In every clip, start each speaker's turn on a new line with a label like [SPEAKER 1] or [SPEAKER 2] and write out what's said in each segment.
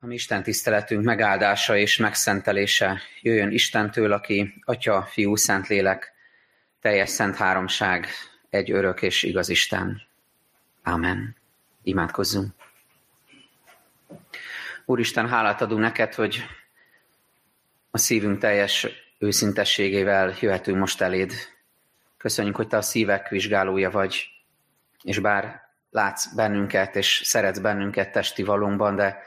[SPEAKER 1] A mi Isten tiszteletünk megáldása és megszentelése jöjjön Istentől, aki Atya, Fiú, Szentlélek, teljes szent háromság, egy örök és igaz Isten. Amen. Imádkozzunk. Úristen, hálát adunk neked, hogy a szívünk teljes őszintességével jöhetünk most eléd. Köszönjük, hogy te a szívek vizsgálója vagy, és bár látsz bennünket, és szeretsz bennünket testi valónkban, de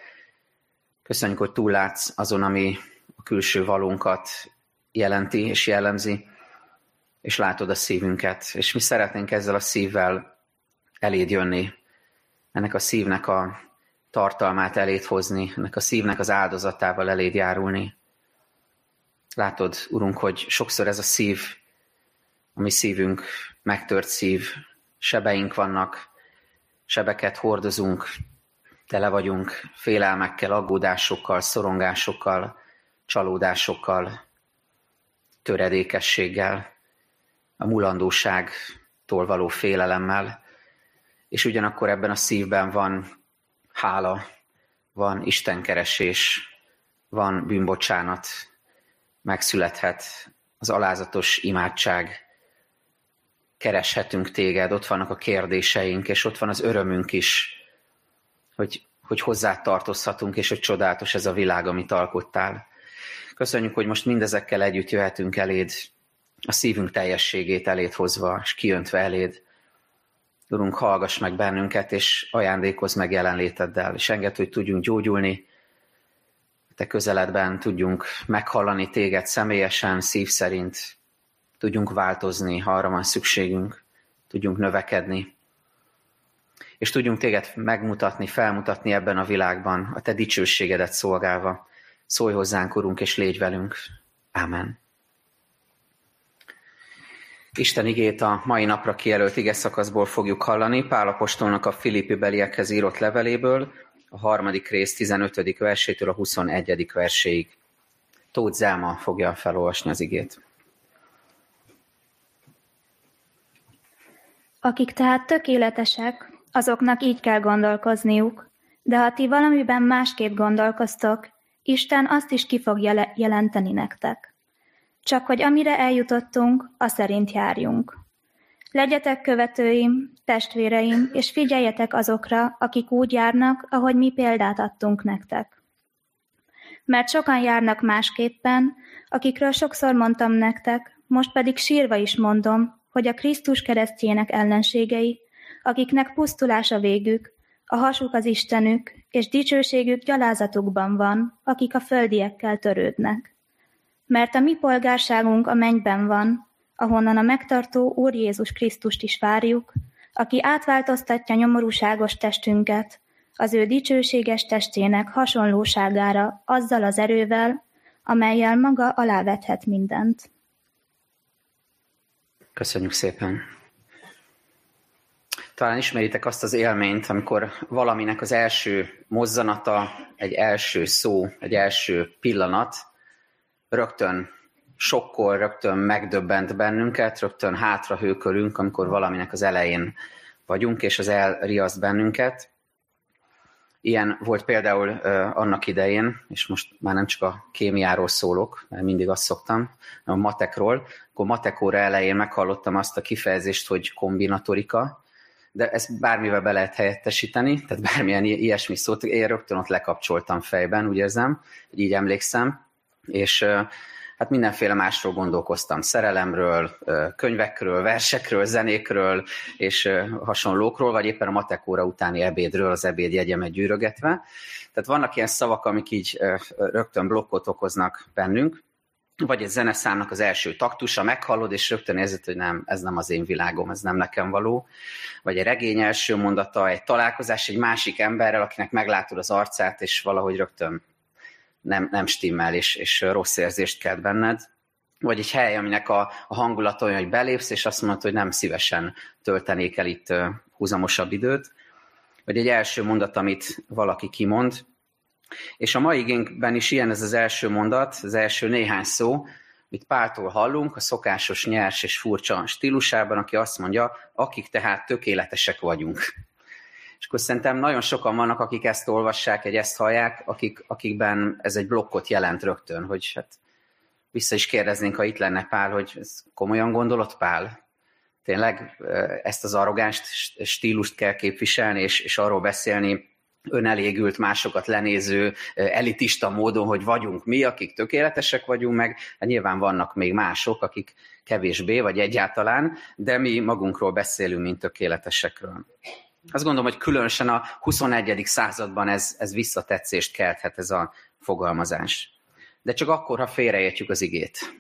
[SPEAKER 1] köszönjük, hogy túllátsz azon, ami a külső valónkat jelenti és jellemzi, és látod a szívünket. És mi szeretnénk ezzel a szívvel eléd jönni, ennek a szívnek a tartalmát eléd hozni, ennek a szívnek az áldozatával eléd járulni. Látod, Urunk, hogy sokszor ez a szív, a mi szívünk megtört szív, sebeink vannak, sebeket hordozunk, tele vagyunk félelmekkel, aggódásokkal, szorongásokkal, csalódásokkal, töredékességgel, a mulandóságtól való félelemmel, és ugyanakkor ebben a szívben van hála, van istenkeresés, van bűnbocsánat, megszülethet az alázatos imádság, kereshetünk téged, ott vannak a kérdéseink, és ott van az örömünk is, hogy, hogy hozzá tartozhatunk, és hogy csodálatos ez a világ, amit alkottál. Köszönjük, hogy most mindezekkel együtt jöhetünk eléd, a szívünk teljességét eléd hozva, és kiöntve eléd. Urunk, hallgass meg bennünket, és ajándékozz meg jelenléteddel, és enged, hogy tudjunk gyógyulni, te közeledben tudjunk meghallani téged személyesen, szív szerint, tudjunk változni, ha arra van szükségünk, tudjunk növekedni, és tudjunk téged megmutatni, felmutatni ebben a világban, a te dicsőségedet szolgálva. Szólj hozzánk, Urunk, és légy velünk. Ámen. Isten igét a mai napra kijelölt ige szakaszból fogjuk hallani, Pálapostolnak a Filippi beliekhez írott leveléből, a harmadik rész 15. versétől a 21. verséig. Tóth Zelma fogja felolvasni az igét.
[SPEAKER 2] Akik tehát tökéletesek, azoknak így kell gondolkozniuk, de ha ti valamiben másképp gondolkoztok, Isten azt is ki fog jelenteni nektek. Csak hogy amire eljutottunk, a szerint járjunk. Legyetek követőim, testvéreim, és figyeljetek azokra, akik úgy járnak, ahogy mi példát adtunk nektek. Mert sokan járnak másképpen, akikről sokszor mondtam nektek, most pedig sírva is mondom, hogy a Krisztus keresztjének ellenségei, akiknek pusztulása végük, a hasuk az Istenük, és dicsőségük gyalázatukban van, akik a földiekkel törődnek. Mert a mi polgárságunk a mennyben van, ahonnan a megtartó Úr Jézus Krisztust is várjuk, aki átváltoztatja nyomorúságos testünket, az ő dicsőséges testének hasonlóságára azzal az erővel, amelyel maga alávethet mindent.
[SPEAKER 1] Köszönjük szépen! Talán ismeritek azt az élményt, amikor valaminek az első mozzanata, egy első szó, egy első pillanat rögtön sokkol, rögtön megdöbbent bennünket, rögtön hátra hőkölünk, amikor valaminek az elején vagyunk, és az elriaszt bennünket. Ilyen volt például annak idején, és most már nem csak a kémiáról szólok, mert mindig azt szoktam, a matekról. Akkor matekóra elején meghallottam azt a kifejezést, hogy kombinatorika, de ezt bármivel be lehet helyettesíteni, tehát bármilyen ilyesmi szót, én rögtön ott lekapcsoltam fejben, úgy érzem, hogy így emlékszem, és hát mindenféle másról gondolkoztam, szerelemről, könyvekről, versekről, zenékről és hasonlókról, vagy éppen a matekóra utáni ebédről, az ebédjegyemet gyűrögetve. Tehát vannak ilyen szavak, amik így rögtön blokkot okoznak bennünk, vagy egy zeneszámnak az első taktusa, meghallod, és rögtön érzed, hogy nem, ez nem az én világom, ez nem nekem való. Vagy egy regény első mondata, egy találkozás egy másik emberrel, akinek meglátod az arcát, és valahogy rögtön nem, nem stimmel, és, és rossz érzést kelt benned. Vagy egy hely, aminek a, a hangulat olyan, hogy belépsz, és azt mondod, hogy nem szívesen töltenék el itt húzamosabb időt. Vagy egy első mondat, amit valaki kimond, és a mai igénkben is ilyen ez az első mondat, az első néhány szó, amit Páltól hallunk, a szokásos nyers és furcsa stílusában, aki azt mondja, akik tehát tökéletesek vagyunk. És akkor szerintem nagyon sokan vannak, akik ezt olvassák, egy ezt hallják, akik, akikben ez egy blokkot jelent rögtön, hogy hát vissza is kérdeznénk, ha itt lenne Pál, hogy ez komolyan gondolod, Pál? Tényleg ezt az arrogáns stílust kell képviselni, és, és arról beszélni, önelégült, másokat lenéző, elitista módon, hogy vagyunk mi, akik tökéletesek vagyunk meg, hát nyilván vannak még mások, akik kevésbé, vagy egyáltalán, de mi magunkról beszélünk, mint tökéletesekről. Azt gondolom, hogy különösen a 21. században ez, ez visszatetszést kelthet ez a fogalmazás. De csak akkor, ha félreértjük az igét.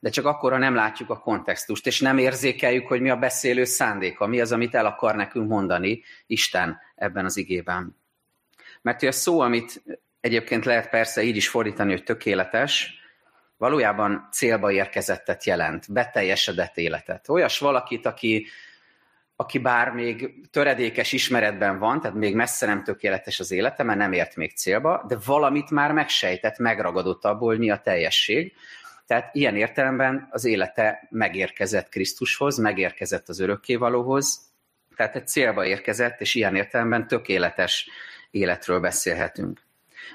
[SPEAKER 1] De csak akkor, ha nem látjuk a kontextust, és nem érzékeljük, hogy mi a beszélő szándéka, mi az, amit el akar nekünk mondani Isten ebben az igében. Mert hogy a szó, amit egyébként lehet persze így is fordítani, hogy tökéletes, valójában célba érkezettet jelent, beteljesedett életet. Olyas valakit, aki, aki bár még töredékes ismeretben van, tehát még messze nem tökéletes az élete, mert nem ért még célba, de valamit már megsejtett, megragadott abból, mi a teljesség. Tehát ilyen értelemben az élete megérkezett Krisztushoz, megérkezett az örökkévalóhoz, tehát egy célba érkezett, és ilyen értelemben tökéletes életről beszélhetünk.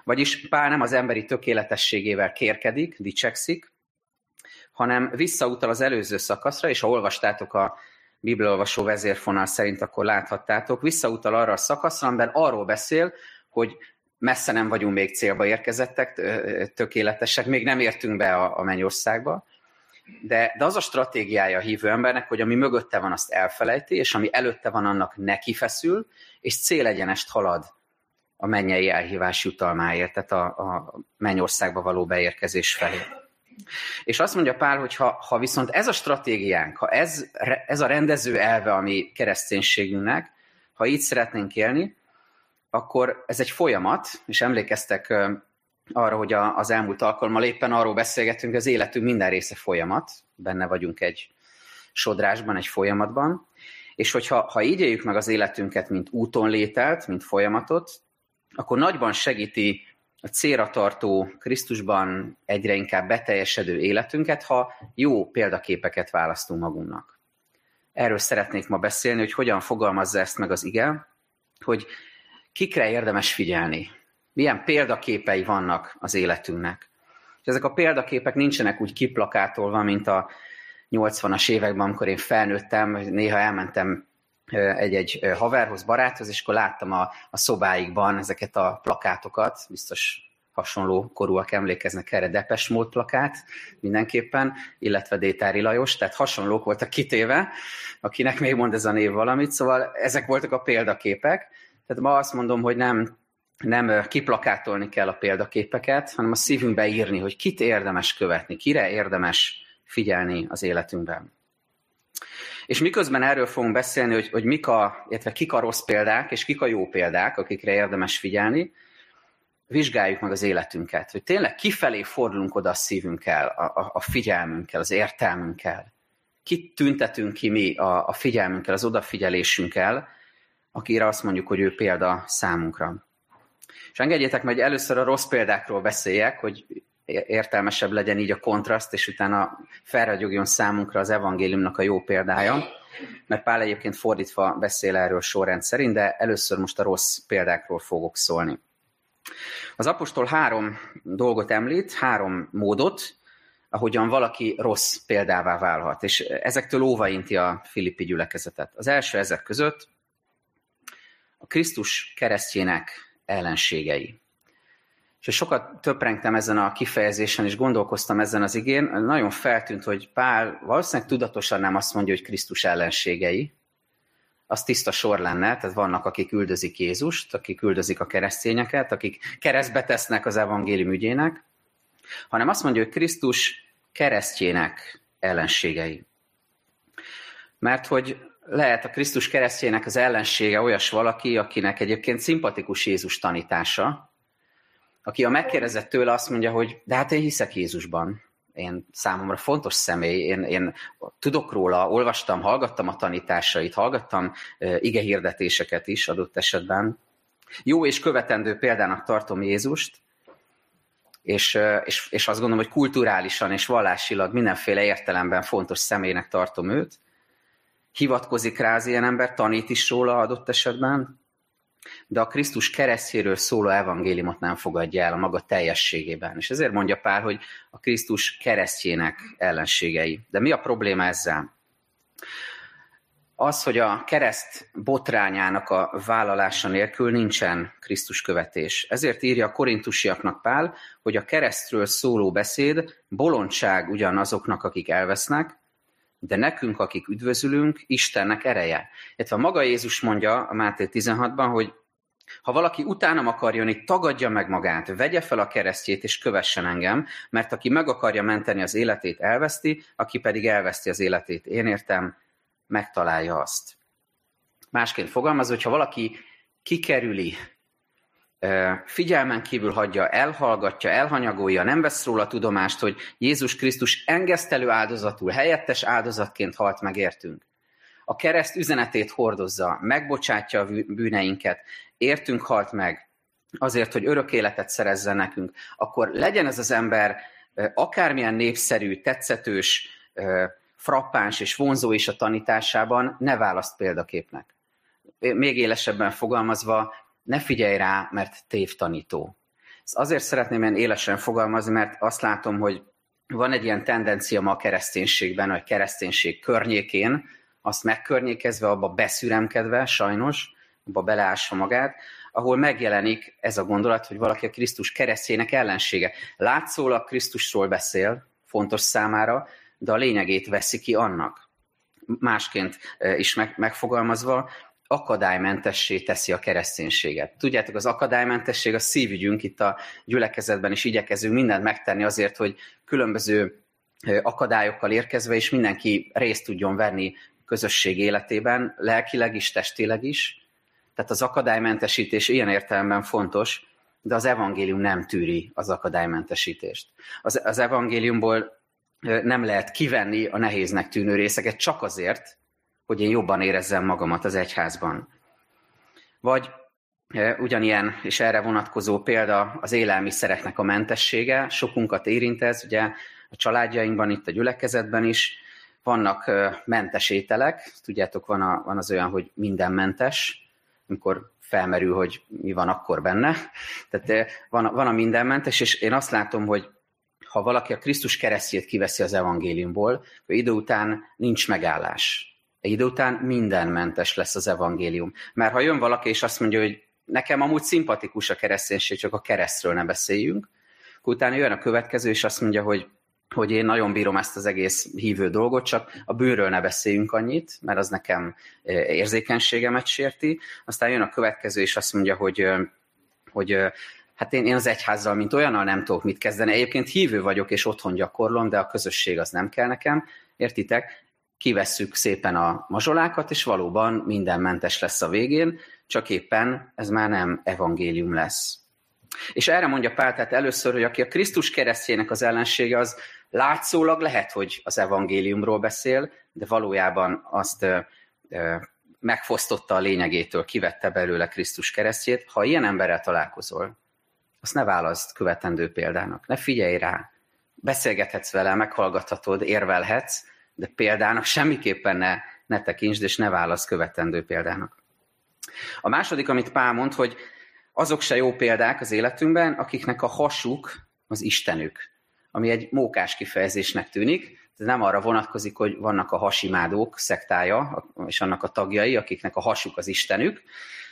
[SPEAKER 1] Vagyis Pál nem az emberi tökéletességével kérkedik, dicsekszik, hanem visszautal az előző szakaszra, és ha olvastátok a Bibliolvasó vezérfonal szerint, akkor láthattátok, visszautal arra a szakaszra, amiben arról beszél, hogy messze nem vagyunk még célba érkezettek, tökéletesek, még nem értünk be a, a mennyországba, de, de az a stratégiája a hívő embernek, hogy ami mögötte van, azt elfelejti, és ami előtte van, annak neki feszül, és célegyenest halad a mennyei elhívás jutalmáért, tehát a, a mennyországba való beérkezés felé. És azt mondja Pál, hogy ha, ha viszont ez a stratégiánk, ha ez, ez a rendező elve a mi kereszténységünknek, ha így szeretnénk élni, akkor ez egy folyamat, és emlékeztek arra, hogy a, az elmúlt alkalommal éppen arról beszélgetünk, az életünk minden része folyamat, benne vagyunk egy sodrásban, egy folyamatban, és hogyha ha így éljük meg az életünket, mint úton lételt, mint folyamatot, akkor nagyban segíti a célra tartó, Krisztusban egyre inkább beteljesedő életünket, ha jó példaképeket választunk magunknak. Erről szeretnék ma beszélni, hogy hogyan fogalmazza ezt meg az ige, hogy kikre érdemes figyelni, milyen példaképei vannak az életünknek. És ezek a példaképek nincsenek úgy kiplakátolva, mint a 80-as években, amikor én felnőttem, néha elmentem egy-egy haverhoz, baráthoz, és akkor láttam a, a szobáikban ezeket a plakátokat, biztos hasonló korúak emlékeznek erre, Depes Mód plakát mindenképpen, illetve Détári Lajos, tehát hasonlók voltak kitéve, akinek még mond ez a név valamit, szóval ezek voltak a példaképek, tehát ma azt mondom, hogy nem, nem kiplakátolni kell a példaképeket, hanem a szívünkbe írni, hogy kit érdemes követni, kire érdemes figyelni az életünkben. És miközben erről fogunk beszélni, hogy, hogy mik a, illetve kik a rossz példák, és kik a jó példák, akikre érdemes figyelni, vizsgáljuk meg az életünket, hogy tényleg kifelé fordulunk oda a szívünkkel, a, a, a figyelmünkkel, az értelmünkkel. Kit tüntetünk ki mi a, a figyelmünkkel, az odafigyelésünkkel, akire azt mondjuk, hogy ő példa számunkra. És engedjétek meg, hogy először a rossz példákról beszéljek, hogy értelmesebb legyen így a kontraszt, és utána felragyogjon számunkra az evangéliumnak a jó példája, mert Pál egyébként fordítva beszél erről sorrend szerint, de először most a rossz példákról fogok szólni. Az apostol három dolgot említ, három módot, ahogyan valaki rossz példává válhat, és ezektől óvainti a filippi gyülekezetet. Az első ezek között a Krisztus keresztjének ellenségei és sokat töprengtem ezen a kifejezésen, és gondolkoztam ezen az igén, nagyon feltűnt, hogy Pál valószínűleg tudatosan nem azt mondja, hogy Krisztus ellenségei, az tiszta sor lenne, tehát vannak, akik üldözik Jézust, akik üldözik a keresztényeket, akik keresztbe tesznek az evangélium ügyének, hanem azt mondja, hogy Krisztus keresztjének ellenségei. Mert hogy lehet a Krisztus keresztjének az ellensége olyas valaki, akinek egyébként szimpatikus Jézus tanítása, aki a megkérdezett tőle azt mondja, hogy de hát én hiszek Jézusban, én számomra fontos személy, én, én tudok róla, olvastam, hallgattam a tanításait, hallgattam uh, ige hirdetéseket is adott esetben. Jó és követendő példának tartom Jézust, és, és, és azt gondolom, hogy kulturálisan és vallásilag mindenféle értelemben fontos személynek tartom őt. Hivatkozik rá az ilyen ember, tanít is róla adott esetben, de a Krisztus keresztjéről szóló evangéliumot nem fogadja el a maga teljességében. És ezért mondja Pál, hogy a Krisztus keresztjének ellenségei. De mi a probléma ezzel? Az, hogy a kereszt botrányának a vállalása nélkül nincsen Krisztus követés. Ezért írja a korintusiaknak Pál, hogy a keresztről szóló beszéd bolondság ugyanazoknak, akik elvesznek, de nekünk, akik üdvözülünk, Istennek ereje. Illetve maga Jézus mondja a Máté 16-ban, hogy ha valaki utánam akar jönni, tagadja meg magát, vegye fel a keresztjét és kövessen engem, mert aki meg akarja menteni az életét, elveszti, aki pedig elveszti az életét, én értem, megtalálja azt. Másként fogalmaz, hogyha valaki kikerüli, figyelmen kívül hagyja, elhallgatja, elhanyagolja, nem vesz róla tudomást, hogy Jézus Krisztus engesztelő áldozatul, helyettes áldozatként halt megértünk. A kereszt üzenetét hordozza, megbocsátja a bűneinket, értünk halt meg, azért, hogy örök életet szerezzen nekünk, akkor legyen ez az ember akármilyen népszerű, tetszetős, frappáns és vonzó is a tanításában, ne választ példaképnek. Még élesebben fogalmazva, ne figyelj rá, mert tévtanító. Ezt azért szeretném ilyen élesen fogalmazni, mert azt látom, hogy van egy ilyen tendencia ma a kereszténységben, a kereszténység környékén, azt megkörnyékezve, abba beszüremkedve, sajnos, abba beleássa magát, ahol megjelenik ez a gondolat, hogy valaki a Krisztus keresztjének ellensége. Látszólag Krisztusról beszél, fontos számára, de a lényegét veszi ki annak. Másként e, is megfogalmazva, akadálymentessé teszi a kereszténységet. Tudjátok, az akadálymentesség a szívügyünk, itt a gyülekezetben is igyekezünk mindent megtenni azért, hogy különböző akadályokkal érkezve, és mindenki részt tudjon venni közösség életében, lelkileg is, testileg is. Tehát az akadálymentesítés ilyen értelemben fontos, de az evangélium nem tűri az akadálymentesítést. Az, az evangéliumból nem lehet kivenni a nehéznek tűnő részeket csak azért, hogy én jobban érezzem magamat az egyházban. Vagy ugyanilyen, és erre vonatkozó példa az élelmiszereknek a mentessége. Sokunkat érint ez, ugye a családjainkban, itt a gyülekezetben is. Vannak mentes ételek, tudjátok, van, a, van az olyan, hogy minden mentes, amikor felmerül, hogy mi van akkor benne. Tehát van, van a mindenmentes, és én azt látom, hogy ha valaki a Krisztus keresztjét kiveszi az evangéliumból, idő után nincs megállás. Egy idő után mindenmentes lesz az evangélium. Mert ha jön valaki és azt mondja, hogy nekem amúgy szimpatikus a kereszténység, csak a keresztről ne beszéljünk, akkor utána jön a következő, és azt mondja, hogy hogy én nagyon bírom ezt az egész hívő dolgot, csak a bőről ne beszéljünk annyit, mert az nekem e, érzékenységemet sérti. Aztán jön a következő, és azt mondja, hogy, hogy hát én, én az egyházzal, mint olyannal nem tudok mit kezdeni. Egyébként hívő vagyok, és otthon gyakorlom, de a közösség az nem kell nekem. Értitek? Kivesszük szépen a mazsolákat, és valóban minden mentes lesz a végén, csak éppen ez már nem evangélium lesz. És erre mondja Pál, tehát először, hogy aki a Krisztus keresztjének az ellensége, az látszólag lehet, hogy az evangéliumról beszél, de valójában azt ö, ö, megfosztotta a lényegétől, kivette belőle Krisztus keresztjét. Ha ilyen emberrel találkozol, azt ne választ követendő példának, ne figyelj rá. Beszélgethetsz vele, meghallgathatod, érvelhetsz, de példának semmiképpen ne, ne tekintsd, és ne válasz követendő példának. A második, amit Pál mond, hogy azok se jó példák az életünkben, akiknek a hasuk az Istenük, ami egy mókás kifejezésnek tűnik, ez nem arra vonatkozik, hogy vannak a hasimádók szektája, és annak a tagjai, akiknek a hasuk az Istenük,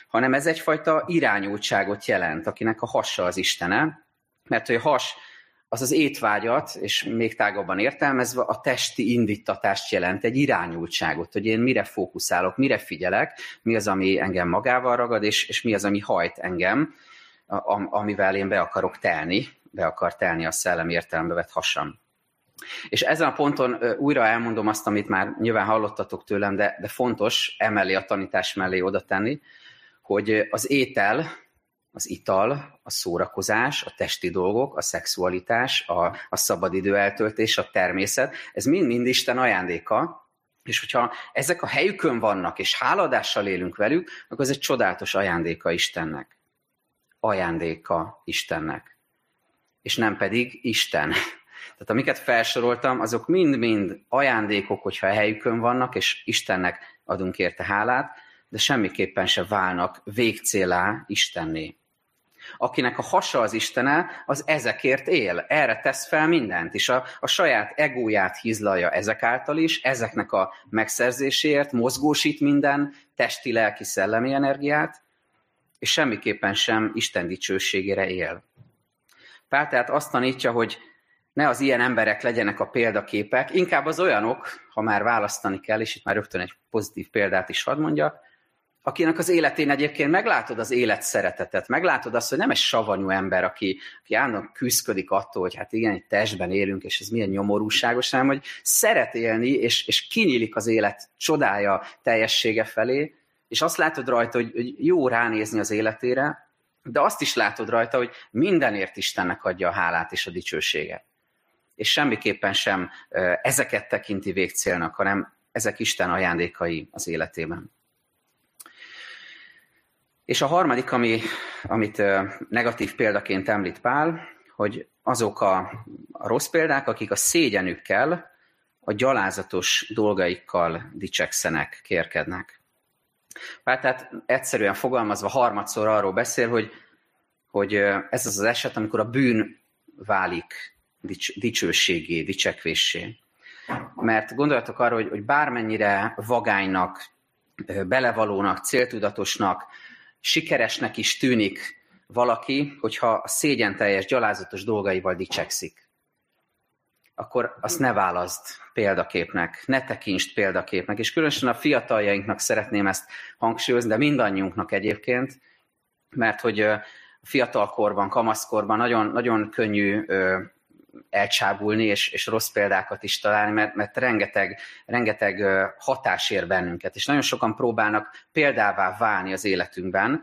[SPEAKER 1] hanem ez egyfajta irányultságot jelent, akinek a hassa az Istene, mert hogy a has az az étvágyat, és még tágabban értelmezve a testi indítatást jelent, egy irányultságot, hogy én mire fókuszálok, mire figyelek, mi az, ami engem magával ragad, és, és mi az, ami hajt engem, amivel én be akarok telni, be akar telni a szellem értelembe vett hasam. És ezen a ponton újra elmondom azt, amit már nyilván hallottatok tőlem, de, de fontos emellé a tanítás mellé oda tenni, hogy az étel, az ital, a szórakozás, a testi dolgok, a szexualitás, a, a szabadidő eltöltés, a természet, ez mind-mind Isten ajándéka, és hogyha ezek a helyükön vannak, és háladással élünk velük, akkor ez egy csodálatos ajándéka Istennek. Ajándéka Istennek. És nem pedig Isten. Tehát amiket felsoroltam, azok mind-mind ajándékok, hogyha a helyükön vannak, és Istennek adunk érte hálát, de semmiképpen se válnak végcélá Istenné. Akinek a hasa az Istene, az ezekért él, erre tesz fel mindent, és a, a saját egóját hízlalja ezek által is, ezeknek a megszerzéséért mozgósít minden testi, lelki, szellemi energiát, és semmiképpen sem Isten dicsőségére él. Pál tehát azt tanítja, hogy ne az ilyen emberek legyenek a példaképek, inkább az olyanok, ha már választani kell, és itt már rögtön egy pozitív példát is hadd mondjak, akinek az életén egyébként meglátod az élet szeretetet, meglátod azt, hogy nem egy savanyú ember, aki, aki állandóan küzdködik attól, hogy hát igen, egy testben élünk, és ez milyen nyomorúságos, hanem hogy szeret élni, és, és kinyílik az élet csodája teljessége felé, és azt látod rajta, hogy, hogy jó ránézni az életére, de azt is látod rajta, hogy mindenért Istennek adja a hálát és a dicsőséget. És semmiképpen sem ezeket tekinti végcélnak, hanem ezek Isten ajándékai az életében. És a harmadik, ami, amit negatív példaként említ Pál, hogy azok a, a rossz példák, akik a szégyenükkel, a gyalázatos dolgaikkal dicsekszenek, kérkednek. Pál tehát egyszerűen fogalmazva harmadszor arról beszél, hogy, hogy ez az az eset, amikor a bűn válik dics, dicsőségé, dicsekvéssé. Mert gondoljatok arra, hogy, hogy bármennyire vagánynak, belevalónak, céltudatosnak, sikeresnek is tűnik valaki, hogyha a szégyen teljes, gyalázatos dolgaival dicsekszik. Akkor azt ne válaszd példaképnek, ne tekintsd példaképnek, és különösen a fiataljainknak szeretném ezt hangsúlyozni, de mindannyiunknak egyébként, mert hogy fiatalkorban, kamaszkorban nagyon, nagyon könnyű elcsábulni, és, és rossz példákat is találni, mert, mert rengeteg, rengeteg hatás ér bennünket, és nagyon sokan próbálnak példává válni az életünkben,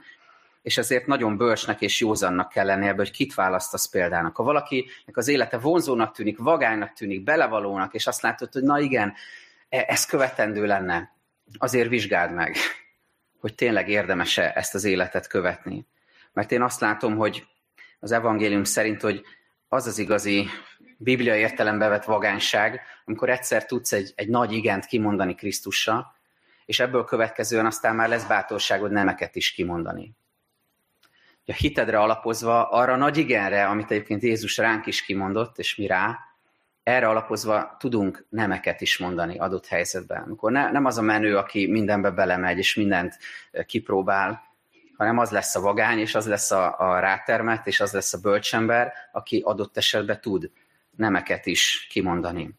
[SPEAKER 1] és ezért nagyon bölcsnek és józannak kell lenni ebből, hogy kit választasz példának. Ha valakinek az élete vonzónak tűnik, vagánynak tűnik, belevalónak, és azt látod, hogy na igen, e, ez követendő lenne, azért vizsgáld meg, hogy tényleg érdemese ezt az életet követni. Mert én azt látom, hogy az evangélium szerint, hogy az az igazi biblia értelembe vett vagányság, amikor egyszer tudsz egy, egy nagy igent kimondani Krisztussal, és ebből következően aztán már lesz bátorságod nemeket is kimondani. A hitedre alapozva, arra nagy igenre, amit egyébként Jézus ránk is kimondott, és mi rá, erre alapozva tudunk nemeket is mondani adott helyzetben. Amikor ne, nem az a menő, aki mindenbe belemegy, és mindent kipróbál, hanem az lesz a vagány, és az lesz a, a rátermet, és az lesz a bölcsember, aki adott esetben tud nemeket is kimondani.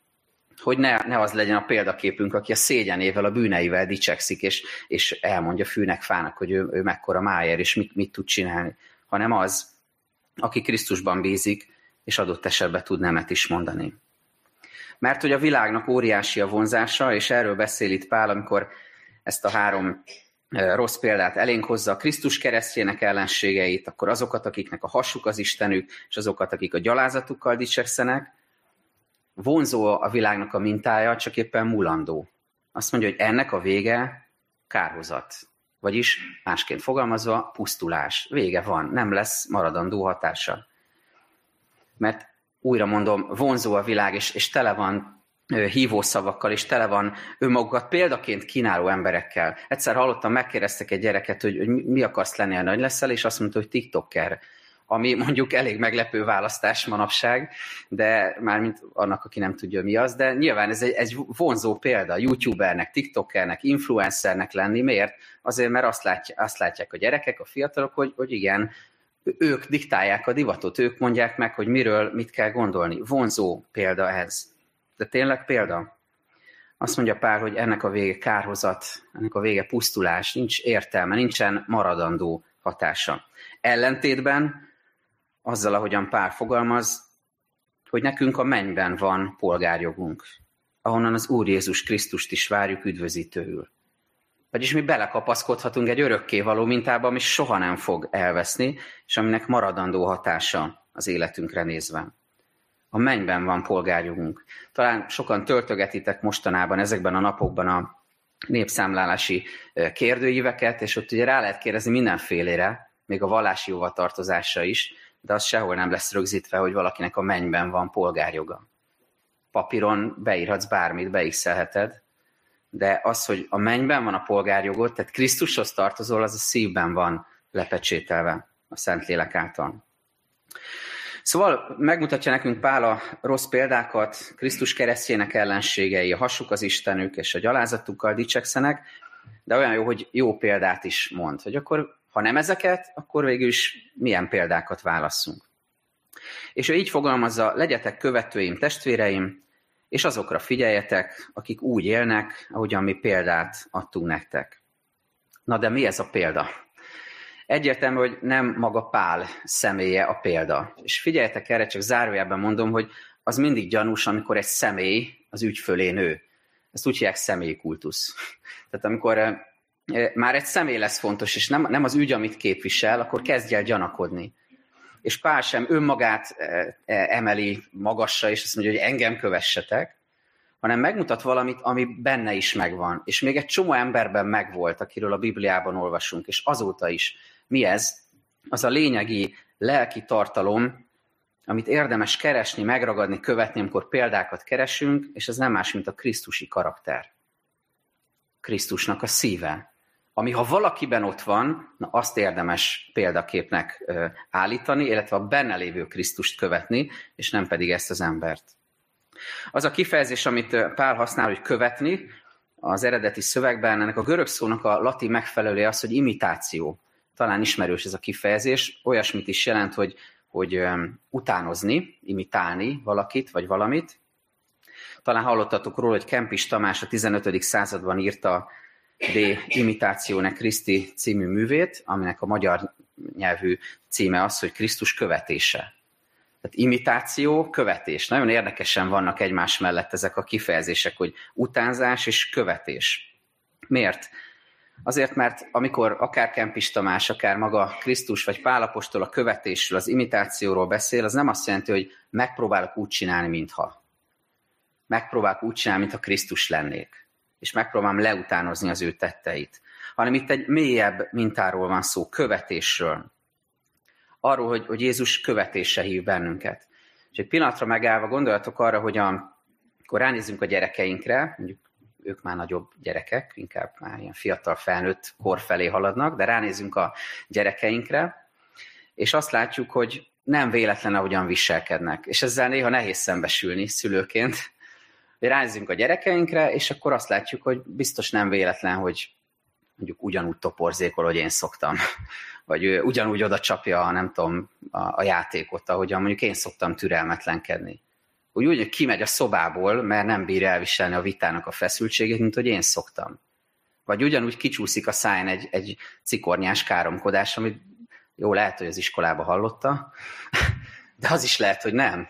[SPEAKER 1] Hogy ne, ne az legyen a példaképünk, aki a szégyenével, a bűneivel dicsekszik, és, és elmondja fűnek, fának, hogy ő, ő mekkora májer, és mit, mit tud csinálni, hanem az, aki Krisztusban bízik, és adott esetben tud nemet is mondani. Mert hogy a világnak óriási a vonzása, és erről beszél itt Pál, amikor ezt a három rossz példát elénk hozza a Krisztus keresztjének ellenségeit, akkor azokat, akiknek a hasuk az Istenük, és azokat, akik a gyalázatukkal dicsekszenek, vonzó a világnak a mintája, csak éppen mulandó. Azt mondja, hogy ennek a vége kárhozat. Vagyis másként fogalmazva, pusztulás. Vége van, nem lesz maradandó hatása. Mert újra mondom, vonzó a világ, és, és tele van hívószavakkal, és tele van önmagukat példaként kínáló emberekkel. Egyszer hallottam, megkérdeztek egy gyereket, hogy, hogy mi akarsz lenni, a nagy leszel, és azt mondta, hogy TikToker ami mondjuk elég meglepő választás manapság, de mármint annak, aki nem tudja, mi az, de nyilván ez egy, egy vonzó példa, youtubernek, tiktokernek, influencernek lenni. Miért? Azért, mert azt, látja, azt látják a gyerekek, a fiatalok, hogy, hogy igen, ők diktálják a divatot, ők mondják meg, hogy miről mit kell gondolni. Vonzó példa ez. De tényleg példa? Azt mondja Pál, hogy ennek a vége kárhozat, ennek a vége pusztulás, nincs értelme, nincsen maradandó hatása. Ellentétben azzal, ahogyan Pál fogalmaz, hogy nekünk a mennyben van polgárjogunk, ahonnan az Úr Jézus Krisztust is várjuk üdvözítőül. Vagyis mi belekapaszkodhatunk egy örökkévaló mintába, ami soha nem fog elveszni, és aminek maradandó hatása az életünkre nézve a mennyben van polgárjogunk. Talán sokan töltögetitek mostanában ezekben a napokban a népszámlálási kérdőíveket, és ott ugye rá lehet kérdezni mindenfélére, még a vallási jóvatartozása is, de az sehol nem lesz rögzítve, hogy valakinek a mennyben van polgárjoga. Papíron beírhatsz bármit, beixelheted, de az, hogy a mennyben van a polgárjogod, tehát Krisztushoz tartozol, az a szívben van lepecsételve a Szentlélek által. Szóval megmutatja nekünk Pál a rossz példákat, Krisztus keresztjének ellenségei, a hasuk az Istenük és a gyalázatukkal dicsekszenek, de olyan jó, hogy jó példát is mond, hogy akkor ha nem ezeket, akkor végül is milyen példákat válasszunk. És ő így fogalmazza, legyetek követőim, testvéreim, és azokra figyeljetek, akik úgy élnek, ahogyan mi példát adtunk nektek. Na de mi ez a példa? Egyértelmű, hogy nem maga Pál személye a példa. És figyeljetek erre, csak zárójelben mondom, hogy az mindig gyanús, amikor egy személy az ügy fölé nő. Ezt úgy hívják személykultusz. Tehát amikor eh, már egy személy lesz fontos, és nem, nem az ügy, amit képvisel, akkor kezdj el gyanakodni. És Pál sem önmagát eh, eh, emeli magasra, és azt mondja, hogy engem kövessetek, hanem megmutat valamit, ami benne is megvan. És még egy csomó emberben megvolt, akiről a Bibliában olvasunk, és azóta is. Mi ez? Az a lényegi lelki tartalom, amit érdemes keresni, megragadni, követni, amikor példákat keresünk, és ez nem más, mint a Krisztusi karakter. Krisztusnak a szíve. Ami ha valakiben ott van, na azt érdemes példaképnek állítani, illetve a benne lévő Krisztust követni, és nem pedig ezt az embert. Az a kifejezés, amit Pál használ, hogy követni, az eredeti szövegben, ennek a görög szónak a latin megfelelője az, hogy imitáció. Talán ismerős ez a kifejezés, olyasmit is jelent, hogy, hogy utánozni, imitálni valakit vagy valamit. Talán hallottatok róla, hogy Kempis Tamás a 15. században írta De Imitatione Christi című művét, aminek a magyar nyelvű címe az, hogy Krisztus követése. Tehát imitáció, követés. Nagyon érdekesen vannak egymás mellett ezek a kifejezések, hogy utánzás és követés. Miért? Azért, mert amikor akár Kempis Tamás, akár maga Krisztus vagy Pálapostól a követésről, az imitációról beszél, az nem azt jelenti, hogy megpróbálok úgy csinálni, mintha. Megpróbálok úgy csinálni, mintha Krisztus lennék. És megpróbálom leutánozni az ő tetteit. Hanem itt egy mélyebb mintáról van szó, követésről arról, hogy, hogy Jézus követése hív bennünket. És egy pillanatra megállva gondoljatok arra, hogy a, akkor ránézzünk a gyerekeinkre, mondjuk ők már nagyobb gyerekek, inkább már ilyen fiatal felnőtt kor felé haladnak, de ránézzünk a gyerekeinkre, és azt látjuk, hogy nem véletlen, ahogyan viselkednek. És ezzel néha nehéz szembesülni szülőként. Ránézzünk a gyerekeinkre, és akkor azt látjuk, hogy biztos nem véletlen, hogy mondjuk ugyanúgy toporzékol, hogy én szoktam vagy ő ugyanúgy oda csapja, nem tudom, a, a játékot, ahogyan mondjuk én szoktam türelmetlenkedni. Úgy, úgy, kimegy a szobából, mert nem bír elviselni a vitának a feszültségét, mint hogy én szoktam. Vagy ugyanúgy kicsúszik a száján egy, egy cikornyás káromkodás, amit jó, lehet, hogy az iskolába hallotta, de az is lehet, hogy nem.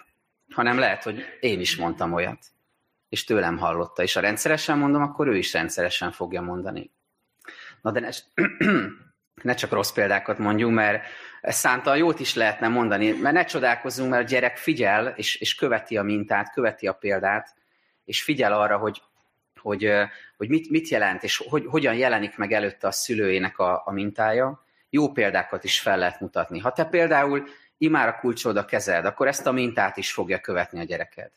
[SPEAKER 1] Hanem lehet, hogy én is mondtam olyat, és tőlem hallotta. És ha rendszeresen mondom, akkor ő is rendszeresen fogja mondani. Na de ez, ne csak rossz példákat mondjunk, mert szántal jót is lehetne mondani, mert ne csodálkozzunk, mert a gyerek figyel, és, és követi a mintát, követi a példát, és figyel arra, hogy, hogy, hogy mit, mit jelent, és hogy, hogyan jelenik meg előtte a szülőjének a, a mintája. Jó példákat is fel lehet mutatni. Ha te például imár a kulcsod a kezed, akkor ezt a mintát is fogja követni a gyereked.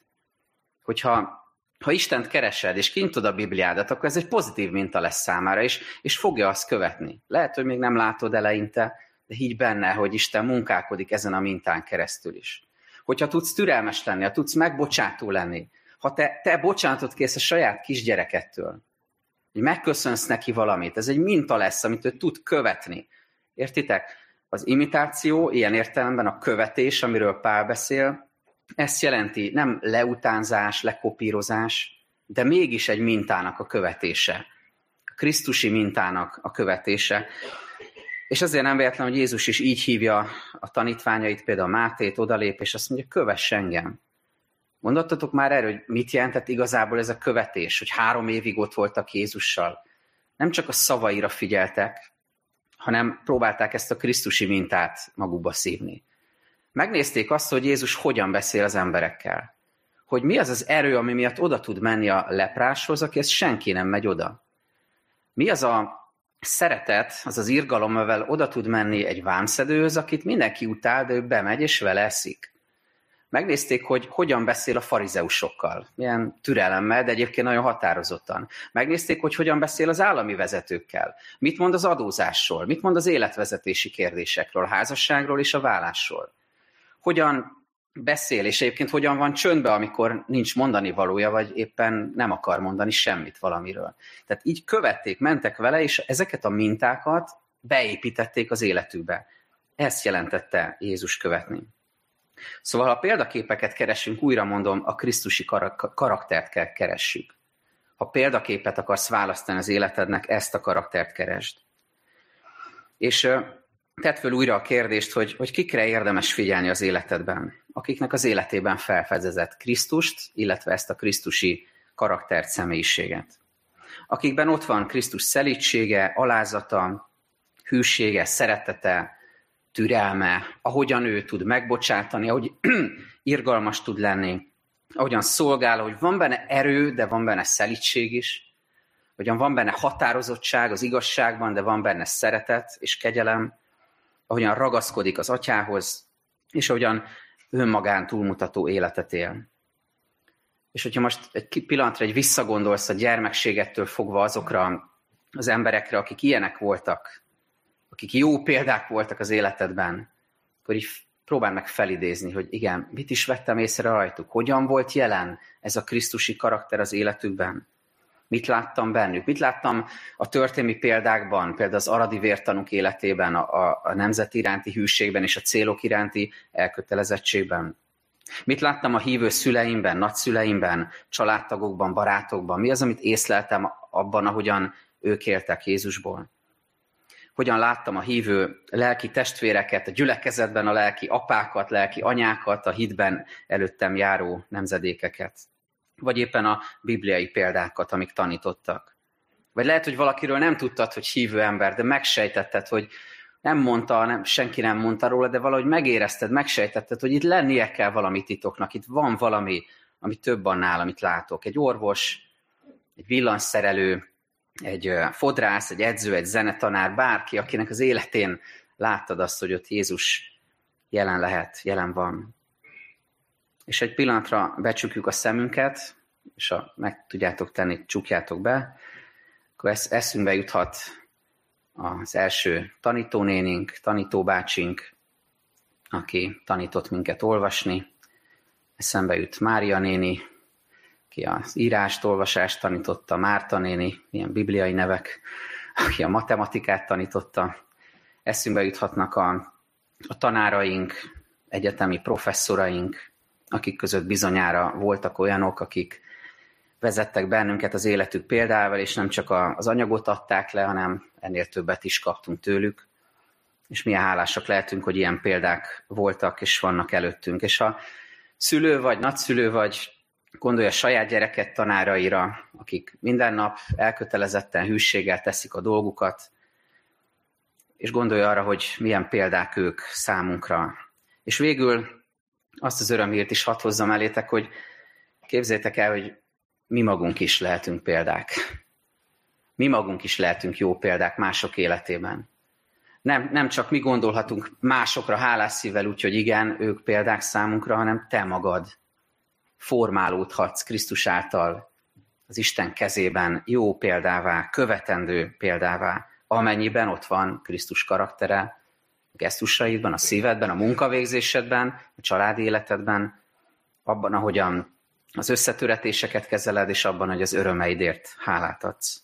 [SPEAKER 1] Hogyha ha Istent keresed, és kintod a Bibliádat, akkor ez egy pozitív minta lesz számára, és, és fogja azt követni. Lehet, hogy még nem látod eleinte, de higgy benne, hogy Isten munkálkodik ezen a mintán keresztül is. Hogyha tudsz türelmes lenni, ha tudsz megbocsátó lenni, ha te, te bocsánatot kész a saját kisgyerekettől, hogy megköszönsz neki valamit, ez egy minta lesz, amit ő tud követni. Értitek? Az imitáció, ilyen értelemben a követés, amiről Pál beszél, ezt jelenti nem leutánzás, lekopírozás, de mégis egy mintának a követése. A Krisztusi mintának a követése. És azért nem véletlen, hogy Jézus is így hívja a tanítványait, például Mátét odalép, és azt mondja, kövess engem. Mondottatok már erről, hogy mit jelentett igazából ez a követés, hogy három évig ott voltak Jézussal. Nem csak a szavaira figyeltek, hanem próbálták ezt a Krisztusi mintát magukba szívni. Megnézték azt, hogy Jézus hogyan beszél az emberekkel. Hogy mi az az erő, ami miatt oda tud menni a lepráshoz, aki ezt senki nem megy oda. Mi az a szeretet, az az irgalom, amivel oda tud menni egy vámszedőhöz, akit mindenki utál, de ő bemegy és vele eszik. Megnézték, hogy hogyan beszél a farizeusokkal, milyen türelemmel, de egyébként nagyon határozottan. Megnézték, hogy hogyan beszél az állami vezetőkkel, mit mond az adózásról, mit mond az életvezetési kérdésekről, a házasságról és a vállásról. Hogyan beszél, és egyébként hogyan van csöndbe, amikor nincs mondani valója, vagy éppen nem akar mondani semmit valamiről. Tehát így követték, mentek vele, és ezeket a mintákat beépítették az életükbe. Ezt jelentette Jézus követni. Szóval, ha példaképeket keresünk, újra mondom, a Krisztusi karaktert kell keressük. Ha példaképet akarsz választani az életednek, ezt a karaktert keresd. És tedd föl újra a kérdést, hogy, hogy kikre érdemes figyelni az életedben, akiknek az életében felfedezett Krisztust, illetve ezt a krisztusi karaktert, személyiséget. Akikben ott van Krisztus szelítsége, alázata, hűsége, szeretete, türelme, ahogyan ő tud megbocsátani, ahogy irgalmas tud lenni, ahogyan szolgál, hogy van benne erő, de van benne szelítség is, ahogyan van benne határozottság az igazságban, de van benne szeretet és kegyelem, ahogyan ragaszkodik az atyához, és ahogyan önmagán túlmutató életet él. És hogyha most egy pillanatra egy visszagondolsz a gyermekségettől fogva azokra az emberekre, akik ilyenek voltak, akik jó példák voltak az életedben, akkor így próbál meg felidézni, hogy igen, mit is vettem észre rajtuk, hogyan volt jelen ez a Krisztusi karakter az életükben, mit láttam bennük, mit láttam a történelmi példákban, például az aradi vértanúk életében, a, a, a nemzet iránti hűségben és a célok iránti elkötelezettségben. Mit láttam a hívő szüleimben, nagyszüleimben, családtagokban, barátokban? Mi az, amit észleltem abban, ahogyan ők éltek Jézusból? hogyan láttam a hívő lelki testvéreket, a gyülekezetben a lelki apákat, lelki anyákat, a hitben előttem járó nemzedékeket. Vagy éppen a bibliai példákat, amik tanítottak. Vagy lehet, hogy valakiről nem tudtad, hogy hívő ember, de megsejtetted, hogy nem mondta, nem, senki nem mondta róla, de valahogy megérezted, megsejtetted, hogy itt lennie kell valami titoknak, itt van valami, ami több annál, amit látok. Egy orvos, egy villanszerelő, egy fodrász, egy edző, egy zenetanár, bárki, akinek az életén láttad azt, hogy ott Jézus jelen lehet, jelen van. És egy pillanatra becsukjuk a szemünket, és a, meg tudjátok tenni, csukjátok be, akkor esz, eszünkbe juthat az első tanítónénink, tanítóbácsink, aki tanított minket olvasni. Eszembe jut Mária néni, aki az írást, olvasást tanította, Márta néni, ilyen bibliai nevek, aki a matematikát tanította. Eszünkbe juthatnak a, a tanáraink, egyetemi professzoraink, akik között bizonyára voltak olyanok, akik vezettek bennünket az életük példával, és nem csak az anyagot adták le, hanem ennél többet is kaptunk tőlük. És milyen hálásak lehetünk, hogy ilyen példák voltak és vannak előttünk. És ha szülő vagy, nagyszülő vagy, Gondolja saját gyereket tanáraira, akik minden nap elkötelezetten, hűséggel teszik a dolgukat, és gondolja arra, hogy milyen példák ők számunkra. És végül azt az örömhírt is hadd hozzam elétek, hogy képzétek el, hogy mi magunk is lehetünk példák. Mi magunk is lehetünk jó példák mások életében. Nem, nem csak mi gondolhatunk másokra hálás szívvel, úgyhogy igen, ők példák számunkra, hanem te magad formálódhatsz Krisztus által az Isten kezében jó példává, követendő példává, amennyiben ott van Krisztus karaktere, gesztusaidban, a szívedben, a munkavégzésedben, a családi életedben, abban, ahogyan az összetöretéseket kezeled, és abban, hogy az örömeidért hálát adsz.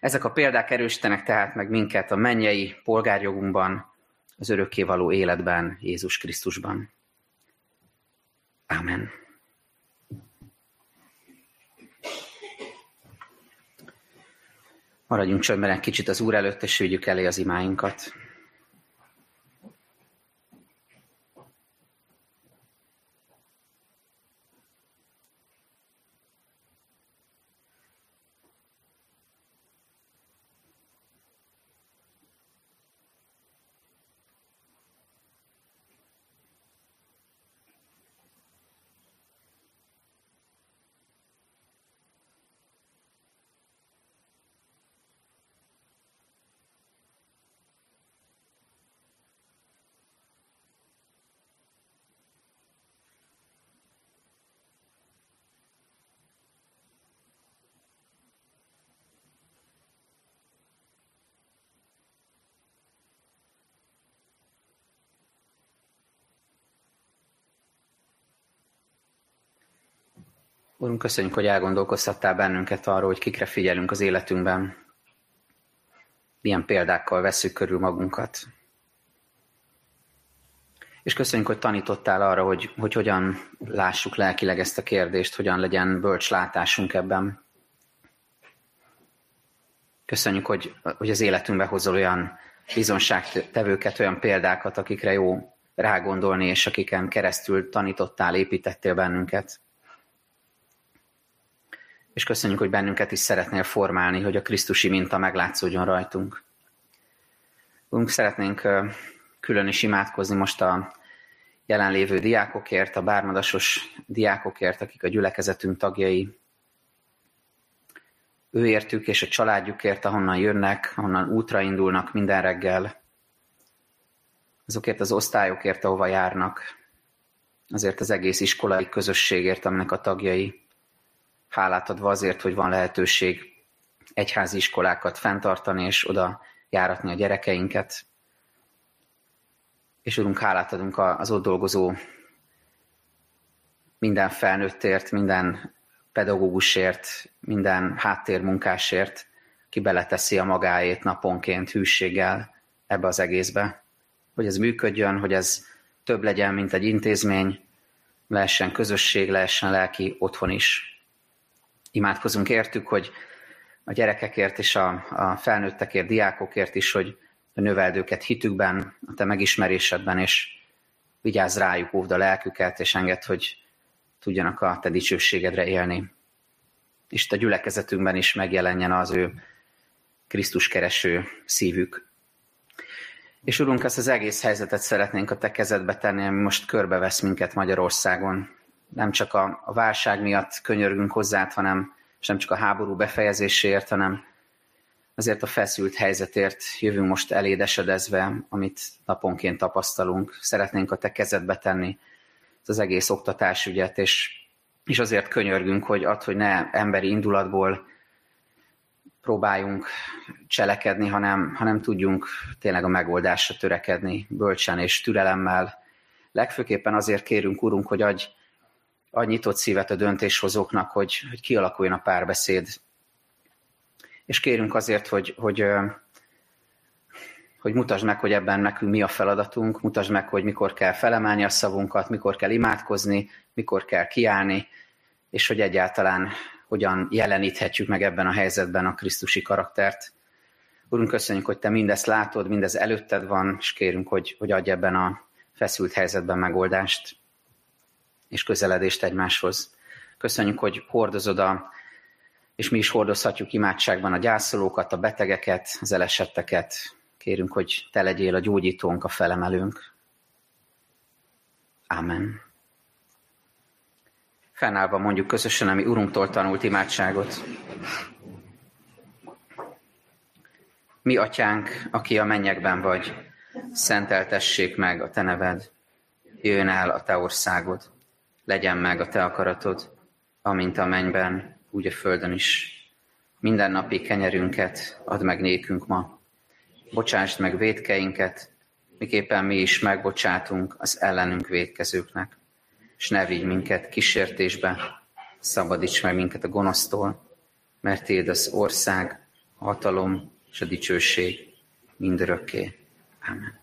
[SPEAKER 1] Ezek a példák erősítenek tehát meg minket a mennyei polgárjogunkban, az örökkévaló életben, Jézus Krisztusban. Amen. Maradjunk csöndben egy kicsit az Úr előtt, és vigyük elé az imáinkat. Úrunk, köszönjük, hogy elgondolkoztattál bennünket arról, hogy kikre figyelünk az életünkben. Milyen példákkal veszük körül magunkat. És köszönjük, hogy tanítottál arra, hogy, hogy hogyan lássuk lelkileg ezt a kérdést, hogyan legyen bölcs látásunk ebben. Köszönjük, hogy, hogy az életünkbe hozol olyan bizonságtevőket, olyan példákat, akikre jó rágondolni, és akiken keresztül tanítottál, építettél bennünket. És köszönjük, hogy bennünket is szeretnél formálni, hogy a Krisztusi minta meglátszódjon rajtunk. Úrunk, szeretnénk külön is imádkozni most a jelenlévő diákokért, a bármadasos diákokért, akik a gyülekezetünk tagjai. Őértük és a családjukért, ahonnan jönnek, ahonnan útra indulnak minden reggel. Azokért az osztályokért, ahova járnak. Azért az egész iskolai közösségért, aminek a tagjai. Hálát adva azért, hogy van lehetőség egyházi iskolákat fenntartani, és oda járatni a gyerekeinket és Urunk, hálát adunk az ott dolgozó minden felnőttért, minden pedagógusért, minden háttérmunkásért, ki beleteszi a magáét naponként hűséggel ebbe az egészbe. Hogy ez működjön, hogy ez több legyen, mint egy intézmény, lehessen közösség, lehessen lelki otthon is. Imádkozunk értük, hogy a gyerekekért és a, a felnőttekért, diákokért is, hogy növeld őket hitükben, a te megismerésedben, és vigyázz rájuk, óvd a lelküket, és enged, hogy tudjanak a te dicsőségedre élni. És a gyülekezetünkben is megjelenjen az ő Krisztus kereső szívük. És Urunk, ezt az egész helyzetet szeretnénk a Te kezedbe tenni, ami most körbevesz minket Magyarországon. Nem csak a, válság miatt könyörgünk hozzád, hanem, és nem csak a háború befejezéséért, hanem azért a feszült helyzetért jövünk most elédesedezve, amit naponként tapasztalunk. Szeretnénk a te kezedbe tenni az egész oktatásügyet, és, és azért könyörgünk, hogy ad, hogy ne emberi indulatból próbáljunk cselekedni, hanem, hanem tudjunk tényleg a megoldásra törekedni, bölcsen és türelemmel. Legfőképpen azért kérünk, Urunk, hogy adj, adj nyitott szívet a döntéshozóknak, hogy, hogy kialakuljon a párbeszéd és kérünk azért, hogy, hogy, hogy mutasd meg, hogy ebben nekünk mi a feladatunk, mutasd meg, hogy mikor kell felemelni a szavunkat, mikor kell imádkozni, mikor kell kiállni, és hogy egyáltalán hogyan jeleníthetjük meg ebben a helyzetben a Krisztusi karaktert. Urunk, köszönjük, hogy Te mindezt látod, mindez előtted van, és kérünk, hogy, hogy adj ebben a feszült helyzetben megoldást és közeledést egymáshoz. Köszönjük, hogy hordozod a és mi is hordozhatjuk imádságban a gyászolókat, a betegeket, az elesetteket. Kérünk, hogy te legyél a gyógyítónk, a felemelőnk. Amen. Fennállva mondjuk közösen, ami Urunktól tanult imádságot. Mi, atyánk, aki a mennyekben vagy, szenteltessék meg a te neved. Jöjjön el a te országod. Legyen meg a te akaratod, amint a mennyben, úgy a földön is. Minden napi kenyerünket add meg nékünk ma. Bocsásd meg védkeinket, miképpen mi is megbocsátunk az ellenünk védkezőknek. És ne vigy minket kísértésbe, szabadíts meg minket a gonosztól, mert Téd az ország, a hatalom és a dicsőség mindörökké. Amen.